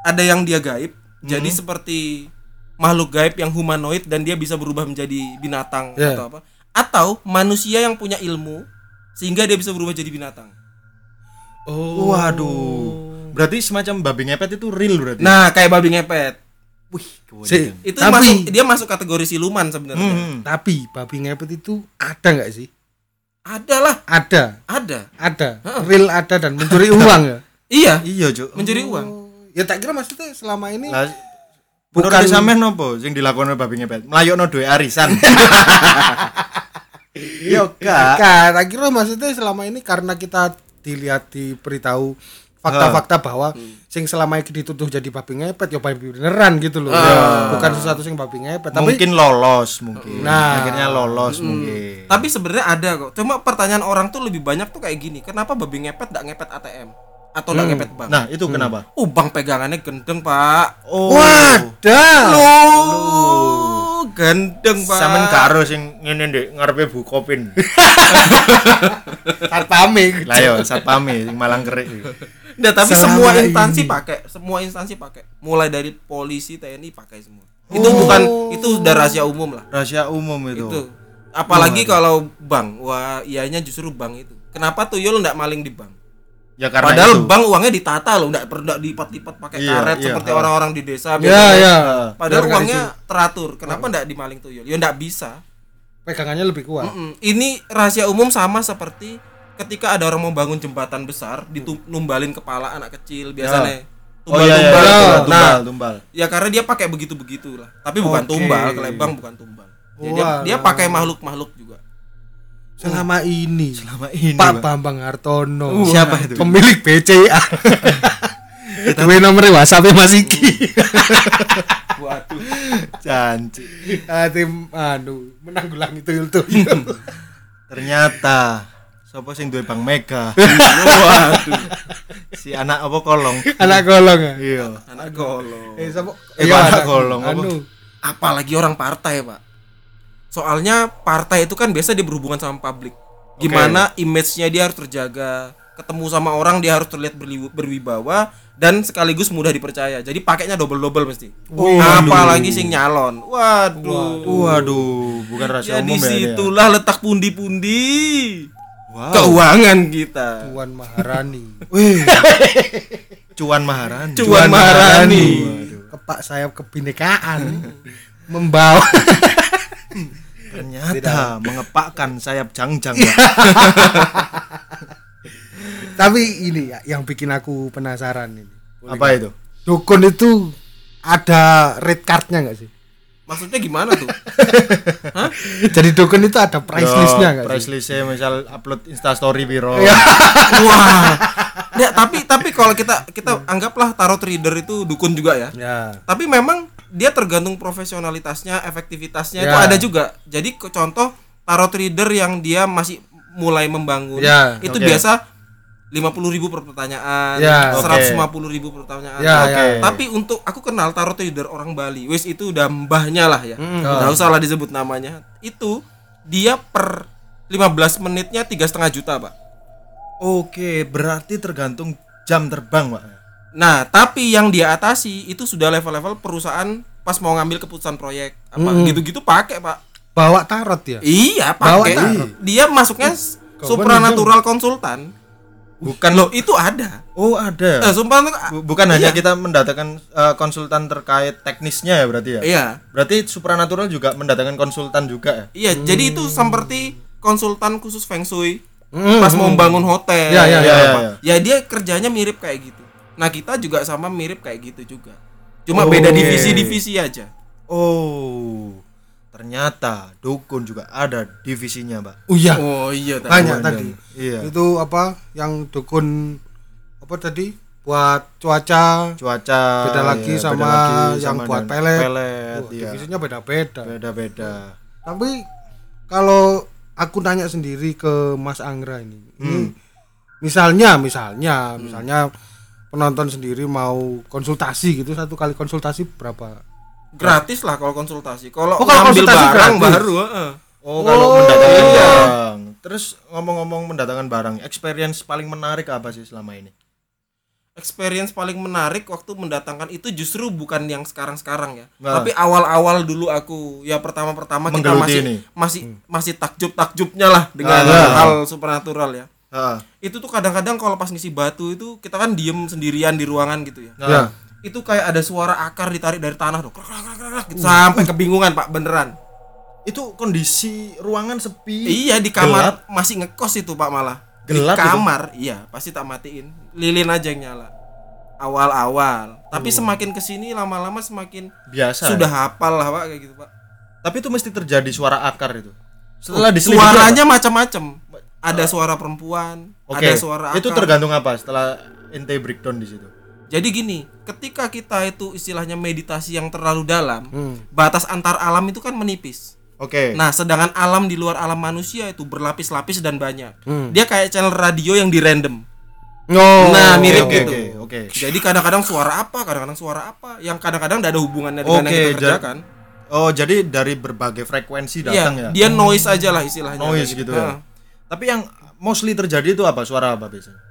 ada yang dia gaib, jadi Hmm. seperti makhluk gaib yang humanoid dan dia bisa berubah menjadi binatang Ya. atau apa. Atau manusia yang punya ilmu sehingga dia bisa berubah jadi binatang. Oh. Waduh. Berarti semacam babi ngepet itu real berarti. Nah, kayak babi ngepet. wih, Si, Itu tapi masuk dia masuk kategori siluman sebenarnya. Hmm. tapi babi ngepet itu ada nggak sih Ada lah, ada ada. ada real ada dan mencuri uang ya Iya, Iya, Cuk. mencuri uang. ya tak kira maksudnya selama ini Lah, Bukan- bukan sampean nopo sing dilakoni babi ngepet? Melayokno duwe arisan. Yo gak. Kan, tak kira maksudnya selama ini karena kita dilihat diberitahu fakta-fakta bahwa sing selama ini dituduh jadi babi ngepet ya babi beneran gitu loh. Bukan sesuatu sing babi ngepet, tapi mungkin lolos mungkin. Nah. akhirnya lolos mungkin. Tapi sebenarnya ada kok. Cuma pertanyaan orang tuh lebih banyak tuh kayak gini. Kenapa babi ngepet nggak ngepet ATM atau nggak ngepet bank? Nah, itu kenapa? Oh, bank pegangannya gendeng, Pak. Oh. wadah. Loh, gendeng, Pak. Sampean karo sing ngene ndek ngarepe Bu Kopin. Satpame. Lah yo satpame sing Malang Kerik. Nggak, tapi Selama semua ini. instansi pakai, semua instansi pakai. Mulai dari polisi, TNI pakai semua. Itu bukan itu udah rahasia umum lah. Rahasia umum itu. Itu. Apalagi kalau bank. Wah, ianya justru bank itu. Kenapa tuyul nggak maling di bank? Ya karena Padahal itu. bank uangnya ditata loh, nggak perlu lipat-lipat pakai Iya, karet iya, seperti orang-orang di desa. Ya, biasanya. ya. Padahal Biarkan uangnya teratur. Kenapa nggak dimaling tuyul? Ya nggak bisa. pegangannya lebih kuat. Mm-mm. Ini rahasia umum sama seperti ketika ada orang mau bangun jembatan besar, ditumbalin kepala anak kecil biasanya. Oh iya, iya, Tumbal-tumbal. iya, tumbal. tumbal, Nah, tumbal. ya karena dia pakai begitu-begitu lah. Tapi bukan Oke. tumbal, kalau bank bukan tumbal. Ya, dia, Wah. dia pakai makhluk-makhluk juga. Selama ini Selama ini, Pak Pak. Bambang Hartono Siapa itu? Pemilik BCA. Duwe nomor WhatsApp Mas Iki. Waduh. Janji. Ah, tim anu menanggulangi tuyul tuh. Ternyata Sopo sing duwe Bang Mega? Waduh. si anak apa kolong? Anak golong. ya? Iya. Anak golong. Eh, sapa? Eh, Iya, anak apa? Anu. Apalagi orang partai, Pak. Soalnya partai itu kan biasa dia berhubungan sama publik. Gimana image-nya dia harus terjaga. Ketemu sama orang dia harus terlihat berwibawa dan sekaligus mudah dipercaya. Jadi pakainya double-double mesti. Apalagi sing nyalon. Waduh. Waduh, bukan rahasia di umum ya. ini ya. situlah letak pundi-pundi Wow. keuangan kita. Puan Maharani. Cuan Maharani. Cuan Maharani. Kepak sayap kebinekaan. Membawa Ternyata mengepakkan sayap jangjang. Pak. Tapi ini ya yang bikin aku penasaran ini. Apa itu? Dukun itu ada red cardnya nggak sih? Maksudnya gimana tuh? Jadi dukun itu ada price listnya nggak Price listnya misal upload Insta story biro. Wah. Nggak, tapi tapi kalau kita kita anggaplah tarot reader itu dukun juga ya. Ya. Tapi memang dia tergantung profesionalitasnya, efektivitasnya itu Ya. ada juga. Jadi contoh tarot reader yang dia masih mulai membangun, Ya, itu oke. biasa 50.000 ribu per pertanyaan, Ya, oke. 150.000 ribu per pertanyaan. Ya, Oke. ya. Tapi untuk aku kenal tarot reader orang Bali, wis itu udah mbahnya lah ya. Hmm. Nggak usah lah disebut namanya. Itu dia per 15 menitnya tiga setengah juta, Pak. Oke, berarti tergantung jam terbang, Pak. Nah, tapi yang dia atasi itu sudah level-level perusahaan pas mau ngambil keputusan proyek apa gitu-gitu pakai, Pak. Bawa tarot ya? Iya, pakai. Dia masuknya supranatural konsultan. Bukan loh, itu ada. Oh, ada. Eh, sumpah Bukan hanya iya. kita mendatangkan eh, konsultan terkait teknisnya ya berarti ya. Iya. Berarti supranatural juga mendatangkan konsultan juga ya. Iya, jadi itu seperti konsultan khusus feng shui Hmm, pas mau bangun hotel. Ya, ya, ya, apa. ya. Ya dia kerjanya mirip kayak gitu. Nah, kita juga sama mirip kayak gitu juga. Cuma Oke. beda divisi-divisi aja. Oh, ternyata dukun juga ada divisinya, Mbak. Oh iya, Oh iya tadi. banyak Iya, tadi. iya. Itu apa yang dukun apa tadi buat cuaca Cuaca beda lagi iya, sama lagi yang sama buat pelet. pelet, Wah, iya. divisinya beda-beda. Beda-beda. Tapi kalau aku tanya sendiri ke Mas Anggra ini, ini misalnya, misalnya, misalnya penonton sendiri mau konsultasi gitu satu kali konsultasi berapa? Gratis lah kalau konsultasi. Kalau Oh, kalau ngambil konsultasi barang gratis. baru, heeh. Oh, kalau Oh, mendatangkan iya. barang. Terus ngomong-ngomong mendatangkan barang, experience paling menarik apa sih selama ini? experience paling menarik waktu mendatangkan itu justru bukan yang sekarang-sekarang ya. Nah. Tapi awal-awal dulu aku ya pertama-pertama kita masih ini. masih masih takjub-takjubnya lah dengan Ah. hal supernatural ya. Heeh. Itu tuh kadang-kadang kalau pas ngisi batu itu kita kan diem sendirian di ruangan gitu ya. Nah, Ya. Itu kayak ada suara akar ditarik dari tanah dong. Krak, krak, krak, krak, krak, gitu. Sampai kebingungan, Pak, beneran. itu kondisi ruangan sepi. Iya di kamar Gelap. masih ngekos itu Pak malah. Gelap di itu? kamar, iya pasti tak matiin. Lilin aja yang nyala. Awal-awal. Tapi semakin ke sini lama-lama semakin Biasa. sudah hafal lah Pak kayak gitu Pak. Tapi itu mesti terjadi suara akar itu. Setelah diselidiki Suaranya macam-macam. Ada suara perempuan? Oke. ada suara Itu akar. tergantung apa setelah ente breakdown di situ. Jadi gini, ketika kita itu istilahnya meditasi yang terlalu dalam, Hmm. batas antar alam itu kan menipis. Oke. Nah, sedangkan alam di luar alam manusia itu berlapis-lapis dan banyak. Hmm. Dia kayak channel radio yang di random. Oh, Nah, mirip oke, gitu. Oke, oke. Jadi kadang-kadang suara apa, kadang-kadang suara apa, yang kadang-kadang tidak ada hubungannya dengan Oke, yang kita ja- kerjakan. Oh, jadi dari berbagai frekuensi datang Iya, ya. dia noise aja lah istilahnya. noise gitu Heeh. ya. Tapi yang mostly terjadi itu apa? Suara apa biasanya?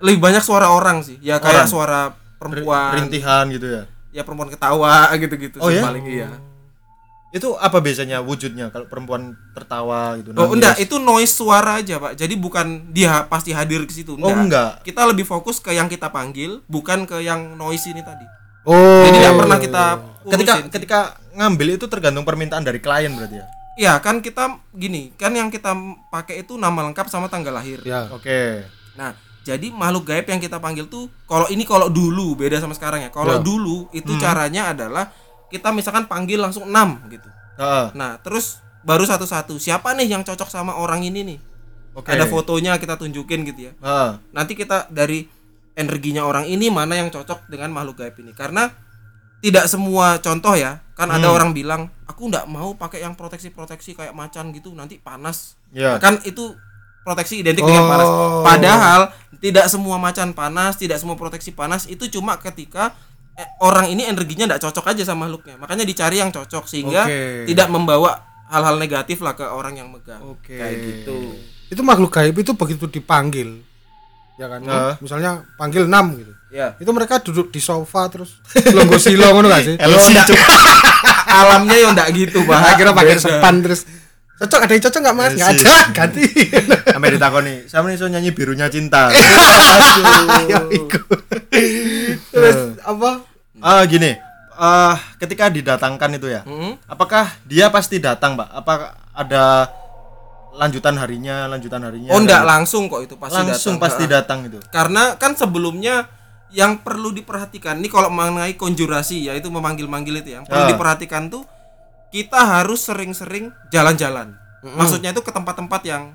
Lebih banyak suara orang sih. Ya kayak Orang. suara perempuan. Rintihan gitu ya. Ya perempuan ketawa gitu-gitu Oh, sih ya? paling iya. Itu apa biasanya wujudnya kalau perempuan tertawa gitu? Oh nangis? enggak, itu noise suara aja pak. Jadi bukan dia pasti hadir ke situ. Oh, enggak. Kita lebih fokus ke yang kita panggil, bukan ke yang noise ini tadi. Oh. Jadi tidak pernah kita Ketika urusin. ketika ngambil itu tergantung permintaan dari klien berarti ya. Ya kan kita gini, kan yang kita pakai itu nama lengkap sama tanggal lahir. Ya. Oke. Nah, jadi makhluk gaib yang kita panggil tuh kalau ini kalau dulu beda sama sekarang ya. Kalau Ya. dulu itu Hmm. caranya adalah kita misalkan panggil langsung 6 gitu. Heeh. Nah, terus baru satu-satu. Siapa nih yang cocok sama orang ini nih? Oke. Ada fotonya kita tunjukin gitu ya. Heeh. Nanti kita dari energinya orang ini mana yang cocok dengan makhluk gaib ini. Karena tidak semua contoh ya. Kan ada Hmm. orang bilang, "Aku nggak mau pakai yang proteksi-proteksi kayak macan gitu, nanti panas." Ya. Kan itu proteksi identik dengan panas. Oh. Padahal tidak semua macan panas, tidak semua proteksi panas itu cuma ketika eh, orang ini energinya tidak cocok aja sama makhluknya. Makanya dicari yang cocok sehingga Oke. tidak membawa hal-hal negatif lah ke orang yang megang. Oke. Kayak gitu. Itu makhluk gaib itu begitu dipanggil. Ya kan? Nah. Misalnya panggil 6 gitu. Ya. Itu mereka duduk di sofa terus longgo silo ngono gak sih? Alamnya ya enggak gitu, Pak. Nah, kira pakai sepan terus cocok ada yang cocok nggak mas nggak Yes, ada ganti Sampai ditakoni, sama nih so nyanyi birunya cinta. ya iku terus apa Ah gini, ah ketika didatangkan itu ya, Mm-mm. apakah dia pasti datang, Pak? Apa ada lanjutan harinya, lanjutan harinya? Oh, enggak langsung kok itu pasti langsung datang. pasti datang itu. Karena kan sebelumnya yang perlu diperhatikan ini kalau mengenai konjurasi yaitu memanggil-manggil itu yang perlu Ah. diperhatikan tuh kita harus sering-sering jalan-jalan. Maksudnya itu ke tempat-tempat yang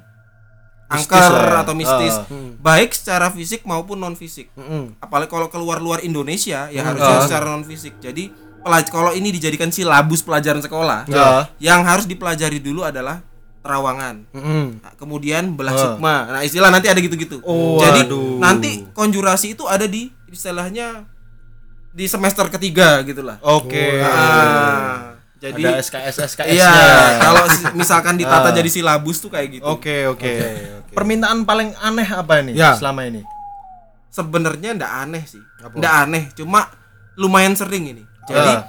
Mistis angker lah ya. atau mistis, Ah. baik secara fisik maupun non fisik. Mm-mm. Apalagi kalau keluar luar Indonesia ya Ah. harusnya secara non fisik. Jadi pelaj kalau ini dijadikan silabus pelajaran sekolah, Ya. yang harus dipelajari dulu adalah terawangan. Mm-mm. Nah, kemudian belah Ah. sukma. Nah, istilah nanti ada gitu-gitu. Oh, Jadi aduh. nanti konjurasi itu ada di istilahnya di semester ketiga gitulah. Oke. Nah, jadi ada SKS SKS iya, kalau misalkan ditata Ah. jadi silabus tuh kayak gitu. Oke, oke. Permintaan paling aneh apa ini Ya. selama ini? Sebenarnya ndak aneh sih. Apa? Ndak aneh, cuma lumayan sering ini. Jadi Ah.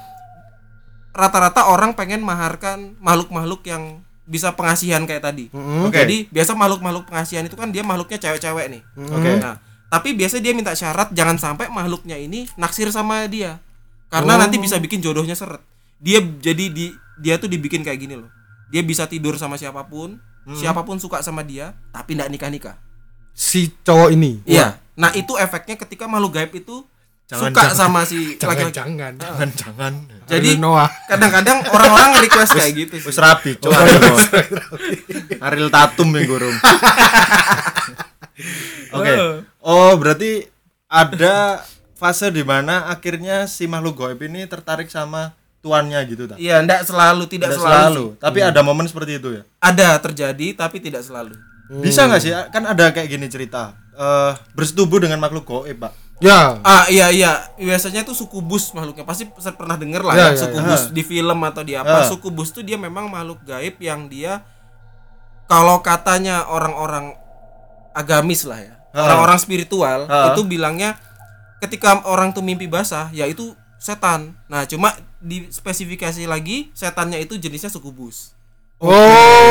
rata-rata orang pengen maharkan makhluk-makhluk yang bisa pengasihan kayak tadi. Mm-mm. Oke. Jadi biasa makhluk-makhluk pengasihan itu kan dia makhluknya cewek-cewek nih. Oke. Nah, tapi biasa dia minta syarat jangan sampai makhluknya ini naksir sama dia. Karena Oh. nanti bisa bikin jodohnya seret. Dia jadi di dia tuh dibikin kayak gini loh. Dia bisa tidur sama siapa pun, siapa pun suka sama dia, tapi ndak nikah-nikah. si cowok ini Iya. Nah, itu efeknya ketika makhluk gaib itu Jangan, suka jangan. sama si jangan laki-laki. jangan jangan jangan Jadi Noah kadang-kadang orang-orang request kayak gitu sih. wis rabi cok Ariel Noah. Ariel Tatum yang gurung oke oh berarti ada fase di mana akhirnya si makhluk goib ini tertarik sama tuannya gitu tak Iya, enggak selalu, tidak Tidak selalu. selalu, sih. tapi ada momen seperti itu ya Ada terjadi tapi tidak selalu. bisa nggak sih kan ada kayak gini cerita eh bersetubuh dengan makhluk goib pak ya Ah iya iya, biasanya tuh sukubus makhluknya. Pasti pernah denger lah Ya, ya, ya, ya. di film atau di apa. Ya. Sukubus tuh dia memang makhluk gaib yang dia kalau katanya orang-orang agamis lah ya. Orang-orang spiritual Ha. itu bilangnya ketika orang tuh mimpi basah ya itu setan. Nah, cuma di spesifikasi lagi setannya itu jenisnya sukubus. oh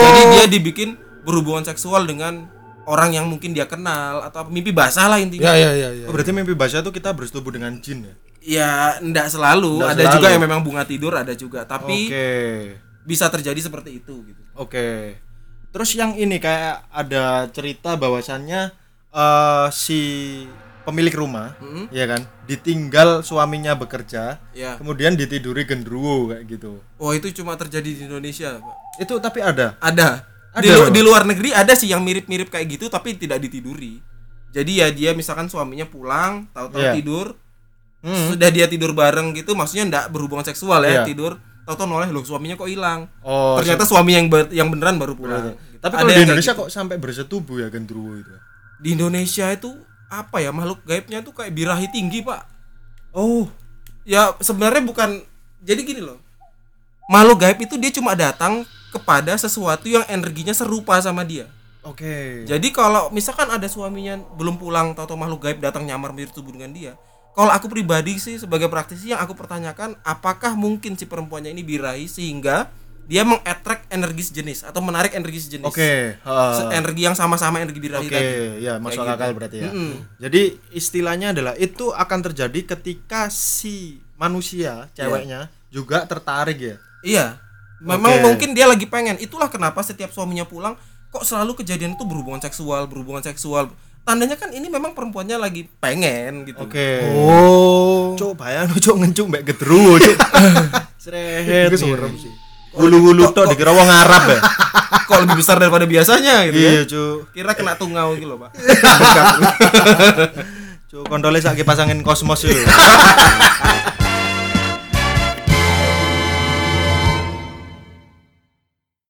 Jadi dia dibikin berhubungan seksual dengan orang yang mungkin dia kenal atau apa, mimpi basah lah intinya. ya ya ya ya Oh, berarti mimpi basah itu kita bersetubuh dengan jin ya Ya, enggak selalu. Nggak ada selalu. juga yang memang bunga tidur, ada juga. Tapi oke bisa terjadi seperti itu gitu. Oke. Terus yang ini kayak ada cerita bahwasannya eh si pemilik rumah, Mm-mm. ya kan, ditinggal suaminya bekerja, Ya. kemudian ditiduri gendruwo kayak gitu. Oh, itu cuma terjadi di Indonesia, Pak. Itu tapi ada. Ada. Ada di, lu- di luar negeri ada sih yang mirip-mirip kayak gitu tapi tidak ditiduri. Jadi ya dia misalkan suaminya pulang, tahu-tahu Iya. tidur, Hmm. sudah dia tidur bareng gitu, maksudnya enggak berhubungan seksual ya, Iya. tidur, tahu-tahu noleh loh suaminya kok hilang. Oh, Ternyata suami yang ber- yang beneran baru pulang. Gitu. tapi Ada kalau di Indonesia gitu. kok sampai bersetubuh ya gendruwo itu. di Indonesia itu apa ya makhluk gaibnya tuh kayak birahi tinggi pak. Oh, ya sebenarnya bukan jadi gini loh. Makhluk gaib itu dia cuma datang kepada sesuatu yang energinya serupa sama dia. Oke. jadi kalau misalkan ada suaminya belum pulang atau makhluk gaib datang nyamar bertubuh dengan dia kalau aku pribadi sih sebagai praktisi yang aku pertanyakan apakah mungkin si perempuannya ini birahi sehingga dia mengattract energi sejenis atau menarik energi sejenis Oke, Se- ha. energi yang sama-sama energi birahi Oke, tadi ya masuk Kayak akal gitu. berarti ya. Mm-mm. Jadi istilahnya adalah itu akan terjadi ketika si manusia ceweknya juga tertarik ya. Iya. Memang Oke. mungkin dia lagi pengen. Itulah kenapa setiap suaminya pulang kok selalu kejadian itu berhubungan seksual, berhubungan seksual. Tandanya kan ini memang perempuannya lagi pengen gitu. Oke. oh bayang cuk ngencuk mbek gedruwo cuk. Srehet. Itu serem sih. Hulu-hulu tok dikira wong Arab ya. Kok lebih besar daripada biasanya gitu Iya, ya. cuk. Kira kena tungau gitu loh, Pak. Cuk, kontole sak pasangin kosmos itu.